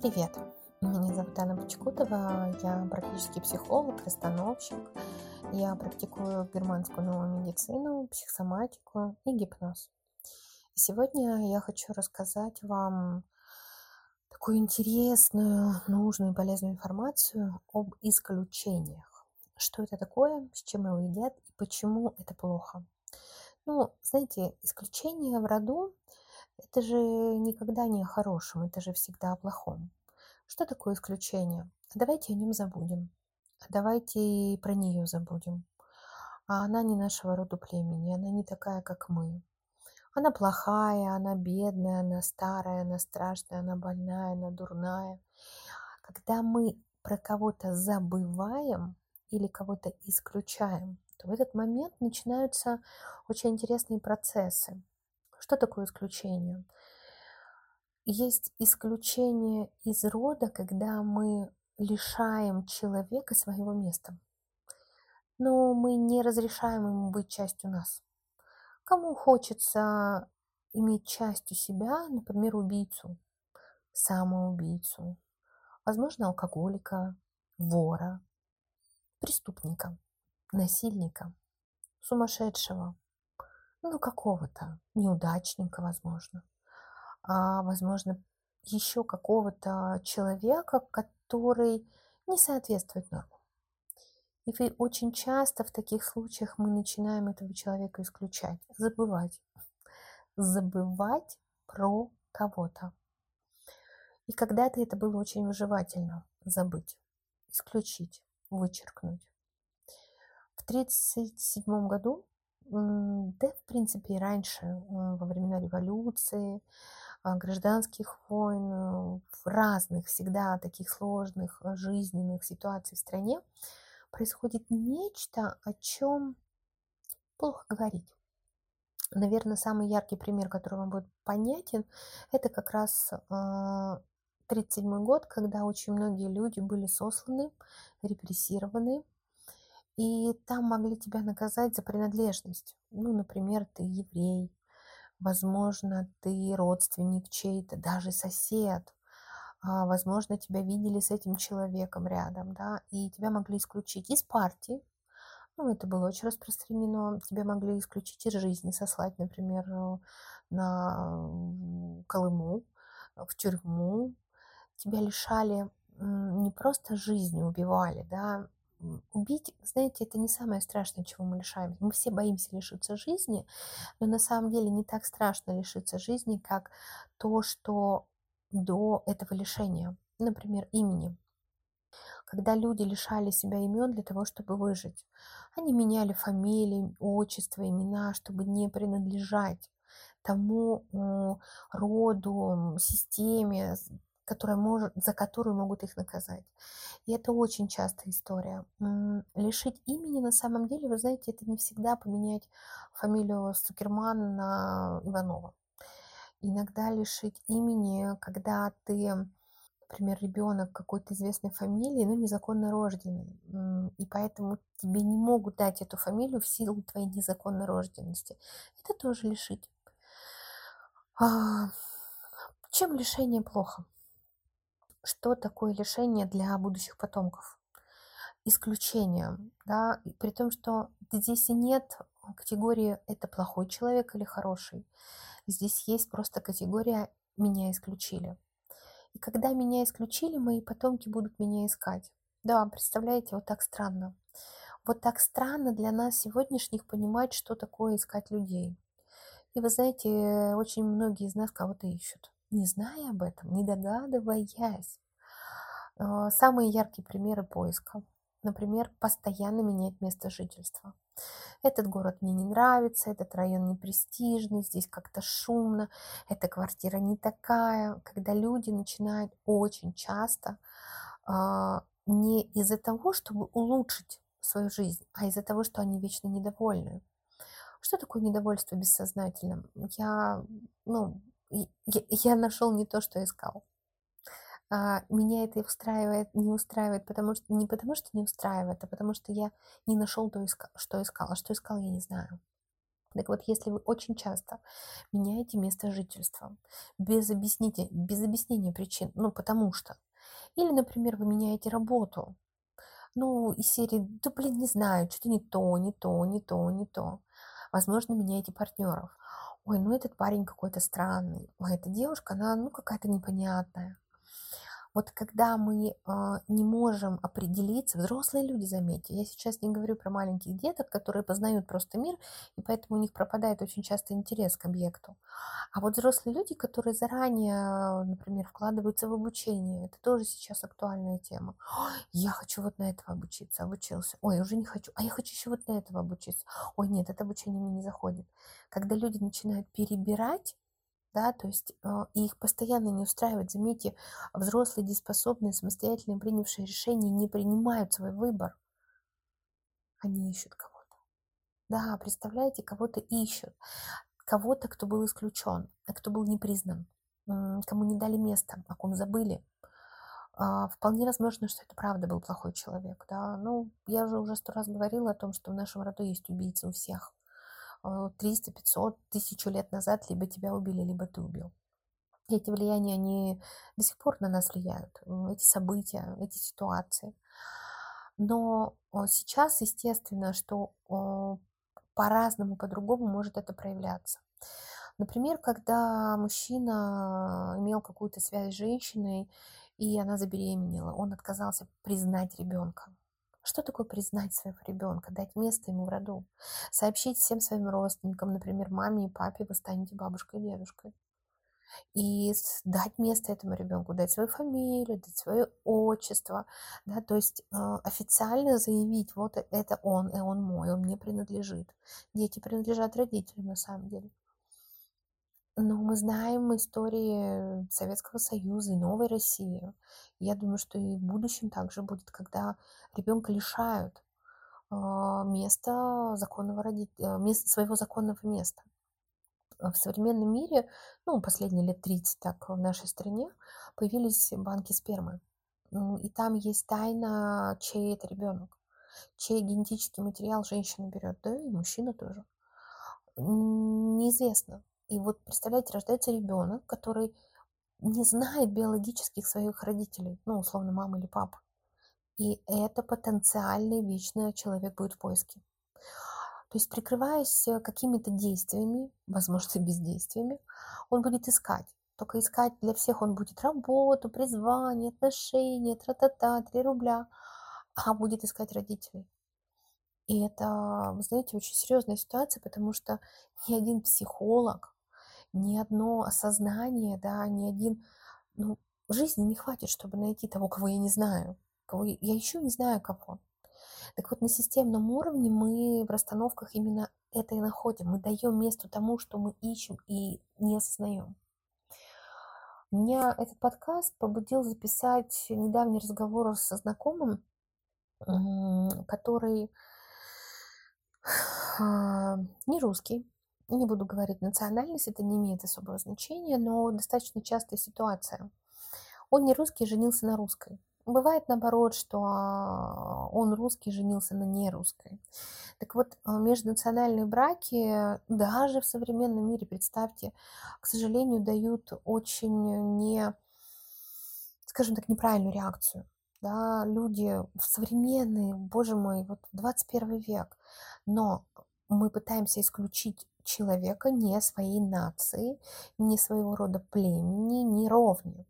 Привет! Меня зовут Анна Почекутова, я практический психолог, расстановщик. Я практикую германскую новую медицину, психосоматику и гипноз. сегодня я хочу рассказать вам такую интересную, нужную и полезную информацию об исключениях. Что это такое, с чем его едят и почему это плохо. Ну, знаете, исключения в роду это же никогда не о хорошем, это же всегда о плохом. Что такое исключение? Давайте о нем забудем. Давайте про нее забудем. А она не нашего рода племени, она не такая, как мы. Она плохая, она бедная, она старая, она страшная, она больная, она дурная. Когда мы про кого-то забываем или кого-то исключаем, то в этот момент начинаются очень интересные процессы. Что такое исключение? Есть исключение из рода, когда мы лишаем человека своего места. Но мы не разрешаем ему быть частью нас. Кому хочется иметь частью себя, например, убийцу, самоубийцу, возможно, алкоголика, вора, преступника, насильника, сумасшедшего, ну, какого-то неудачника, возможно, а, возможно, еще какого-то человека, который не соответствует нормам. И очень часто в таких случаях мы начинаем этого человека исключать, забывать. Забывать про кого-то. И когда-то это было очень выживательно забыть, исключить, вычеркнуть. В 1937 году да, в принципе, и раньше, во времена революции, а, гражданских войн, э, разных всегда таких сложных э, жизненных ситуаций в стране происходит нечто, о чем плохо говорить. Наверное, самый яркий пример, который вам будет понятен, это как раз 1937 а, год, когда очень многие люди были сосланы, репрессированы, и там могли тебя наказать за принадлежность. Ну, например, ты еврей, возможно, ты родственник чей-то, даже сосед. А, возможно, тебя видели с этим человеком рядом, да, и тебя могли исключить из партии, ну, это было очень распространено. Тебя могли исключить из жизни, сослать, например, э, на Колыму, в тюрьму. Тебя лишали не просто жизни, убивали, да, убить, знаете, это не самое страшное, чего мы лишаемся. Мы все боимся лишиться жизни, но на самом деле не так страшно лишиться жизни, как то, что до этого лишения, например, имени. Когда люди лишали себя имен для того, чтобы выжить, они меняли фамилии, отчество, имена, чтобы не принадлежать тому роду, системе, которая может, за которую могут их наказать. И это очень частая история. Лишить имени на самом деле, вы знаете, это не всегда поменять фамилию Цукерман на Иванова. Иногда лишить имени, когда ты, например, ребенок какой-то известной фамилии, но незаконно рожденный, и поэтому тебе не могут дать эту фамилию в силу твоей незаконной рожденности. Это тоже лишить. А, чем лишение плохо? Что такое лишение для будущих потомков. Исключение, да, при том, что здесь нет категории «это плохой человек или хороший». Здесь есть просто категория «меня исключили». И когда меня исключили, мои потомки будут меня искать. Да, представляете, вот так странно. Вот так странно для нас сегодняшних понимать, что такое искать людей. И вы знаете, очень многие из нас кого-то ищут не зная об этом, не догадываясь. А, самые яркие примеры поиска. Например, постоянно менять место жительства. Этот город мне не нравится, этот район не престижный, здесь как-то шумно, эта квартира не такая. Когда люди начинают очень часто а, не из-за того, чтобы улучшить свою жизнь, а из-за того, что они вечно недовольны. Что такое недовольство бессознательным? Я, ну, я, нашел не то, что искал. А, меня это устраивает, не устраивает, потому что не потому что не устраивает, а потому что я не нашел то, что искал. А что искал, я не знаю. Так вот, если вы очень часто меняете место жительства без объяснения, без объяснения причин, ну потому что, или, например, вы меняете работу, ну, из серии, да блин, не знаю, что-то не то, не то, не то, не то. Возможно, меняете партнеров. Ой, ну этот парень какой-то странный. Ой, эта девушка, она, ну, какая-то непонятная. Вот когда мы э, не можем определиться, взрослые люди, заметьте, я сейчас не говорю про маленьких деток, которые познают просто мир, и поэтому у них пропадает очень часто интерес к объекту. А вот взрослые люди, которые заранее, например, вкладываются в обучение, это тоже сейчас актуальная тема. Я хочу вот на этого обучиться, обучился. Ой, уже не хочу. А я хочу еще вот на этого обучиться. Ой, нет, это обучение мне не заходит. Когда люди начинают перебирать, да, то есть э, их постоянно не устраивает. Заметьте, взрослые, дееспособные, самостоятельно принявшие решения не принимают свой выбор. Они ищут кого-то. Да, представляете, кого-то ищут. Кого-то, кто был исключен, а кто был не признан, кому не дали место, о ком забыли. А, вполне возможно, что это правда был плохой человек. Да? Ну, я уже уже сто раз говорила о том, что в нашем роду есть убийцы у всех. 300, 500, тысячу лет назад либо тебя убили, либо ты убил. Эти влияния, они до сих пор на нас влияют, эти события, эти ситуации. Но сейчас, естественно, что по-разному, по-другому может это проявляться. Например, когда мужчина имел какую-то связь с женщиной, и она забеременела, он отказался признать ребенка. Что такое признать своего ребенка, дать место ему в роду? Сообщить всем своим родственникам, например, маме и папе, вы станете бабушкой и дедушкой. И дать место этому ребенку, дать свою фамилию, дать свое отчество, да, то есть э, официально заявить, вот это он, и он мой, он мне принадлежит. Дети принадлежат родителям на самом деле. Но мы знаем истории Советского Союза и Новой России. Я думаю, что и в будущем также будет, когда ребенка лишают а, места законного родителя, места, своего законного места. В современном мире, ну, последние лет 30 так в нашей стране, появились банки спермы. И там есть тайна, чей это ребенок, чей генетический материал женщина берет, да, и мужчина тоже. Неизвестно. И вот, представляете, рождается ребенок, который не знает биологических своих родителей, ну, условно, мамы или папы. И это потенциальный вечно человек будет в поиске. То есть, прикрываясь какими-то действиями, возможно, бездействиями, он будет искать. Только искать для всех он будет работу, призвание, отношения, тра-та-та, 3 рубля, а будет искать родителей. И это, вы знаете, очень серьезная ситуация, потому что ни один психолог, ни одно осознание, да, ни один, ну, жизни не хватит, чтобы найти того, кого я не знаю, кого я, я еще не знаю кого. Так вот, на системном уровне мы в расстановках именно это и находим. Мы даем место тому, что мы ищем и не осознаем. Меня этот подкаст побудил записать недавний разговор со знакомым, который а, не русский, не буду говорить национальность, это не имеет особого значения, но достаточно частая ситуация. Он не русский, женился на русской. Бывает наоборот, что а, он русский, женился на нерусской. Так вот, а, межнациональные браки даже в современном мире, представьте, к сожалению, дают очень не, скажем так, неправильную реакцию. Да, люди в современный, боже мой, вот 21 век, но мы пытаемся исключить человека не своей нации, не своего рода племени, не ровни.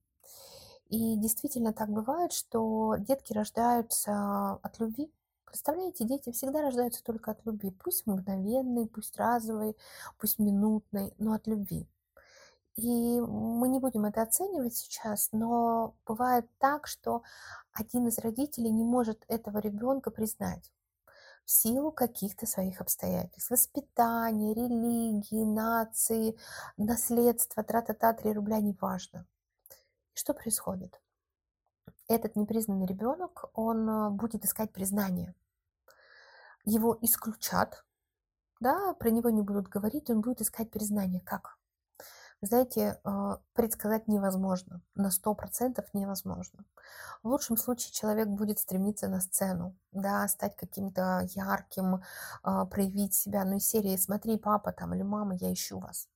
И действительно так бывает, что детки рождаются от любви. Представляете, дети всегда рождаются только от любви. Пусть мгновенной, пусть разовой, пусть минутной, но от любви. И мы не будем это оценивать сейчас, но бывает так, что один из родителей не может этого ребенка признать силу каких-то своих обстоятельств. Воспитания, религии, нации, наследства, тра-та-та, 3 рубля, неважно. И что происходит? Этот непризнанный ребенок, он э, будет искать признание. Его исключат, да, про него не будут говорить, он будет искать признание. Как? Знаете, а, предсказать невозможно, на 100% невозможно. В лучшем случае человек будет стремиться на сцену, да, стать каким-то ярким, а, проявить себя, ну, из серии «Смотри, папа там или мама, я ищу вас».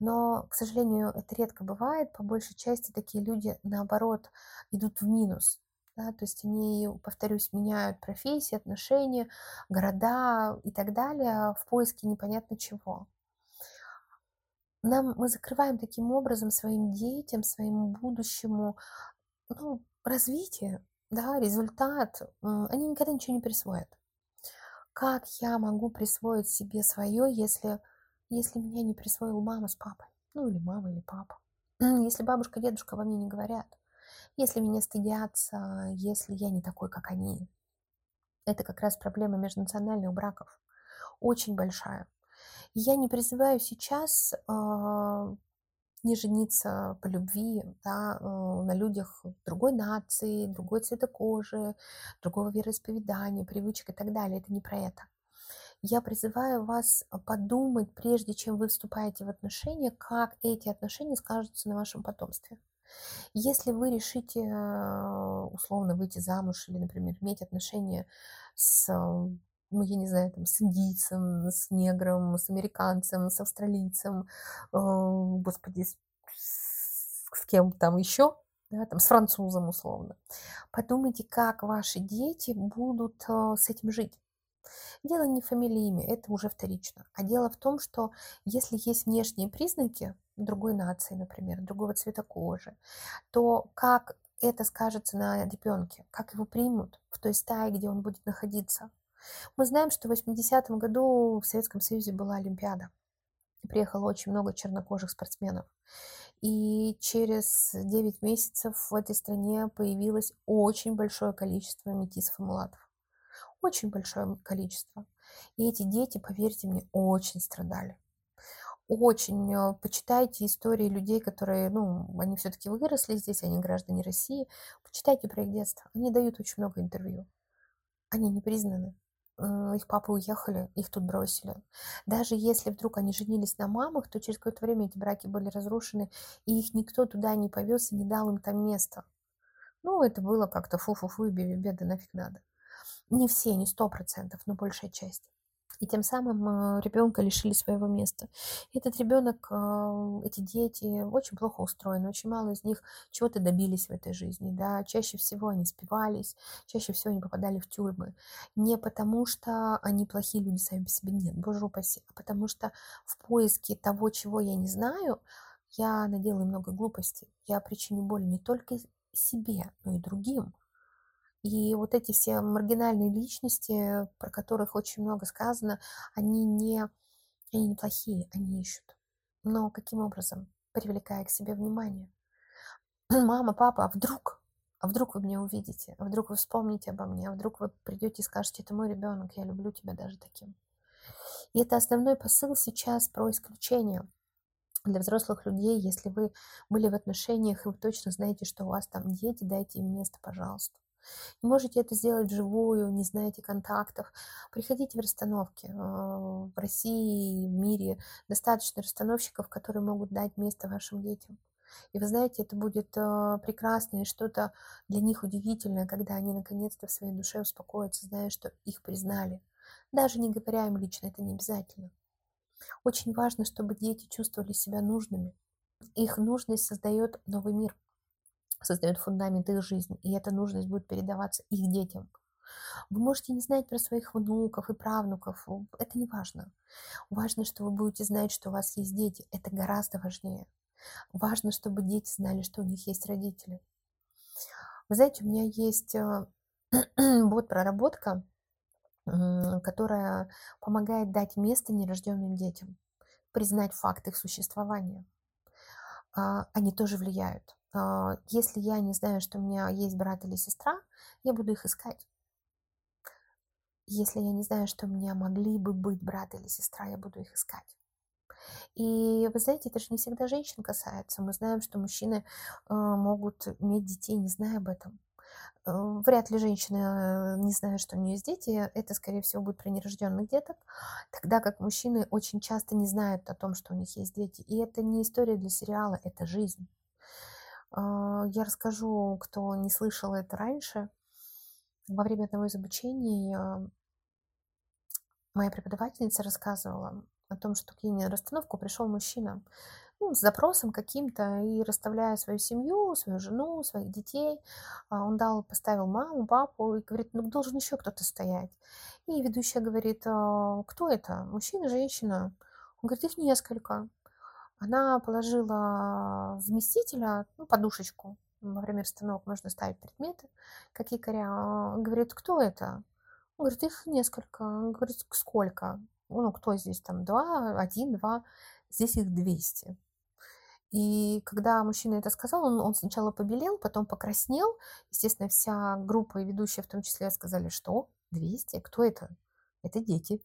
Но, к сожалению, это редко бывает. По большей части такие люди, наоборот, идут в минус. Да, то есть они, повторюсь, меняют профессии, отношения, города и так далее в поиске непонятно чего нам, мы закрываем таким образом своим детям, своему будущему ну, развитие, да, результат, они никогда ничего не присвоят. Как я могу присвоить себе свое, если, если меня не присвоил мама с папой? Ну, или мама, или папа. Если бабушка, дедушка во мне не говорят. Если меня стыдятся, если я не такой, как они. Это как раз проблема межнациональных браков. Очень большая. Я не призываю сейчас а, не жениться по любви да, э, на людях другой нации, другой цвета кожи, другого вероисповедания, привычек и так далее. Это не про это. Я призываю вас подумать, прежде чем вы вступаете в отношения, как эти отношения скажутся на вашем потомстве. Если вы решите э, условно выйти замуж или, например, иметь отношения с ну, я не знаю, там, с индийцем, с негром, с американцем, с австралийцем, э, господи, с, с кем там еще, да, там, с французом условно. Подумайте, как ваши дети будут э, с этим жить. Дело не имя, это уже вторично. А дело в том, что если есть внешние признаки другой нации, например, другого цвета кожи, то как это скажется на ребенке, как его примут в той стае, где он будет находиться – мы знаем, что в 80-м году в Советском Союзе была Олимпиада. Приехало очень много чернокожих спортсменов. И через 9 месяцев в этой стране появилось очень большое количество метисов и мулатов. Очень большое количество. И эти дети, поверьте мне, очень страдали очень э, почитайте истории людей, которые, ну, они все-таки выросли здесь, они граждане России. Почитайте про их детство. Они дают очень много интервью. Они не признаны. Э, их папы уехали, их тут бросили. Даже если вдруг они женились на мамах, то через какое-то время эти браки были разрушены, и их никто туда не повез и не дал им там места. Ну, это было как-то фу-фу-фу, беда нафиг надо. Не все, не сто процентов, но большая часть и тем самым э, ребенка лишили своего места. Этот ребенок, э, эти дети очень плохо устроены, очень мало из них чего-то добились в этой жизни, да, чаще всего они спивались, чаще всего они попадали в тюрьмы. Не потому, что они плохие люди сами по себе, нет, боже упаси, а потому что в поиске того, чего я не знаю, я наделаю много глупостей, я причиню боль не только себе, но и другим. И вот эти все маргинальные личности, про которых очень много сказано, они не, они не плохие, они ищут. Но каким образом? Привлекая к себе внимание. Мама, папа, а вдруг? А вдруг вы меня увидите? А вдруг вы вспомните обо мне? А вдруг вы придете и скажете, это мой ребенок, я люблю тебя даже таким. И это основной посыл сейчас про исключение для взрослых людей, если вы были в отношениях, и вы точно знаете, что у вас там дети, дайте им место, пожалуйста. Не можете это сделать вживую, не знаете контактов. Приходите в расстановки. А, в России, в мире достаточно расстановщиков, которые могут дать место вашим детям. И вы знаете, это будет а, прекрасно и что-то для них удивительное, когда они наконец-то в своей душе успокоятся, зная, что их признали. Даже не говоря им лично, это не обязательно. Очень важно, чтобы дети чувствовали себя нужными. Их нужность создает новый мир создает фундамент их жизни, и эта нужность будет передаваться их детям. Вы можете не знать про своих внуков и правнуков, это не важно. Важно, что вы будете знать, что у вас есть дети, это гораздо важнее. Важно, чтобы дети знали, что у них есть родители. Вы знаете, у меня есть э, бот-проработка, которая помогает дать место нерожденным детям, признать факт их существования. А, они тоже влияют. А, если я не знаю, что у меня есть брат или сестра, я буду их искать. Если я не знаю, что у меня могли бы быть брат или сестра, я буду их искать. И вы знаете, это же не всегда женщин касается. Мы знаем, что мужчины э, могут иметь детей, не зная об этом. вряд ли женщина не знает, что у нее есть дети, это, скорее всего, будет про нерожденных деток, тогда как мужчины очень часто не знают о том, что у них есть дети. И это не история для сериала, это жизнь. А, я расскажу, кто не слышал это раньше. Во время одного из обучений моя преподавательница рассказывала о том, что к ней на расстановку пришел мужчина ну, с запросом каким-то и расставляя свою семью, свою жену, своих детей. А, он дал, поставил маму, папу и говорит, ну должен еще кто-то стоять. И ведущая говорит, «А, кто это? Мужчина, женщина? Он говорит, их несколько. Она положила вместителя, ну, подушечку. Во время расстановок можно ставить предметы, как якоря. Он говорит, кто это? Он говорит, их несколько. Он говорит, сколько? Ну, кто здесь там? Два, один, два. Здесь их 200. И когда мужчина это сказал, он, он сначала побелел, потом покраснел. Естественно, вся группа и ведущая в том числе сказали, что 200? Кто это? Это дети.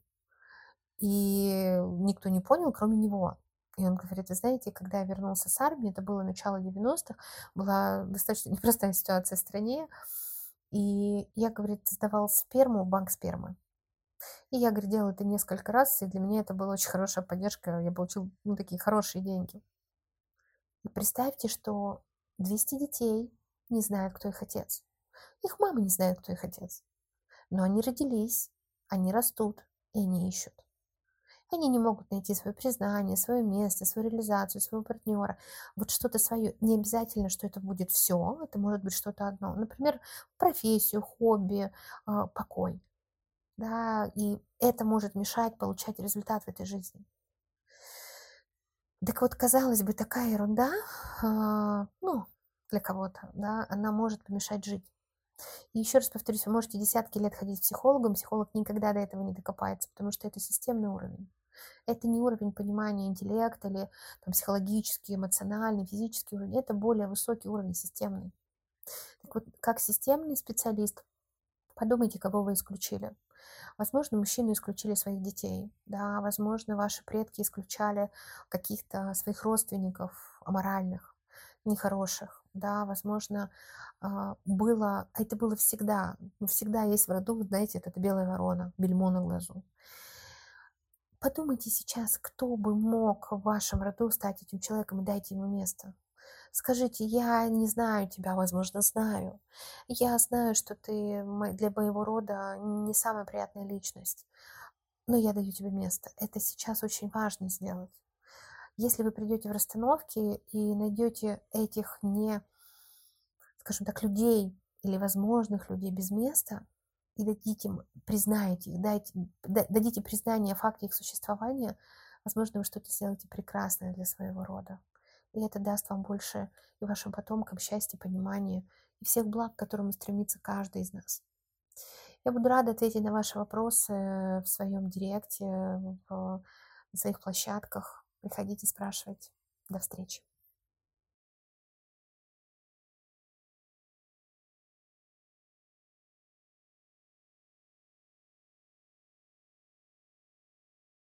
И никто не понял, кроме него. И он говорит, вы знаете, когда я вернулся с армии, это было начало 90-х, была достаточно непростая ситуация в стране, и я, говорит, сдавал сперму в банк спермы. И я, говорит, делал это несколько раз, и для меня это была очень хорошая поддержка, я получил ну, такие хорошие деньги. И представьте, что 200 детей не знают, кто их отец. Их мамы не знают, кто их отец. Но они родились, они растут, и они ищут. Они не могут найти свое признание, свое место, свою реализацию, своего партнера, вот что-то свое. Не обязательно, что это будет все, это может быть что-то одно. Например, профессию, хобби, а, покой. Да, и это может мешать получать результат в этой жизни. Так вот, казалось бы, такая ерунда, а, ну, для кого-то, да, она может помешать жить. И еще раз повторюсь, вы можете десятки лет ходить психологом, психолог никогда до этого не докопается, потому что это системный уровень. Это не уровень понимания интеллекта или там, психологический, эмоциональный, физический уровень. Это более высокий уровень системный. Так вот, как системный специалист, подумайте, кого вы исключили. Возможно, мужчины исключили своих детей, да, возможно, ваши предки исключали каких-то своих родственников аморальных, нехороших, да, возможно, а, было, это было всегда, ну, всегда есть в роду, знаете, это белая ворона, бельмо на глазу. Подумайте сейчас, кто бы мог в вашем роду стать этим человеком и дайте ему место. Скажите, я не знаю тебя, возможно, знаю. Я знаю, что ты для моего рода не самая приятная личность, но я даю тебе место. Это сейчас очень важно сделать. Если вы придете в расстановки и найдете этих не, скажем так, людей или возможных людей без места, и дадите, признаете их, дайте, дадите признание факте их существования, возможно, вы что-то сделаете прекрасное для своего рода. И это даст вам больше и вашим потомкам счастья, понимания и всех благ, к которым стремится каждый из нас. Я буду рада ответить на ваши вопросы в своем директе, в, на своих площадках. Приходите спрашивать. До встречи.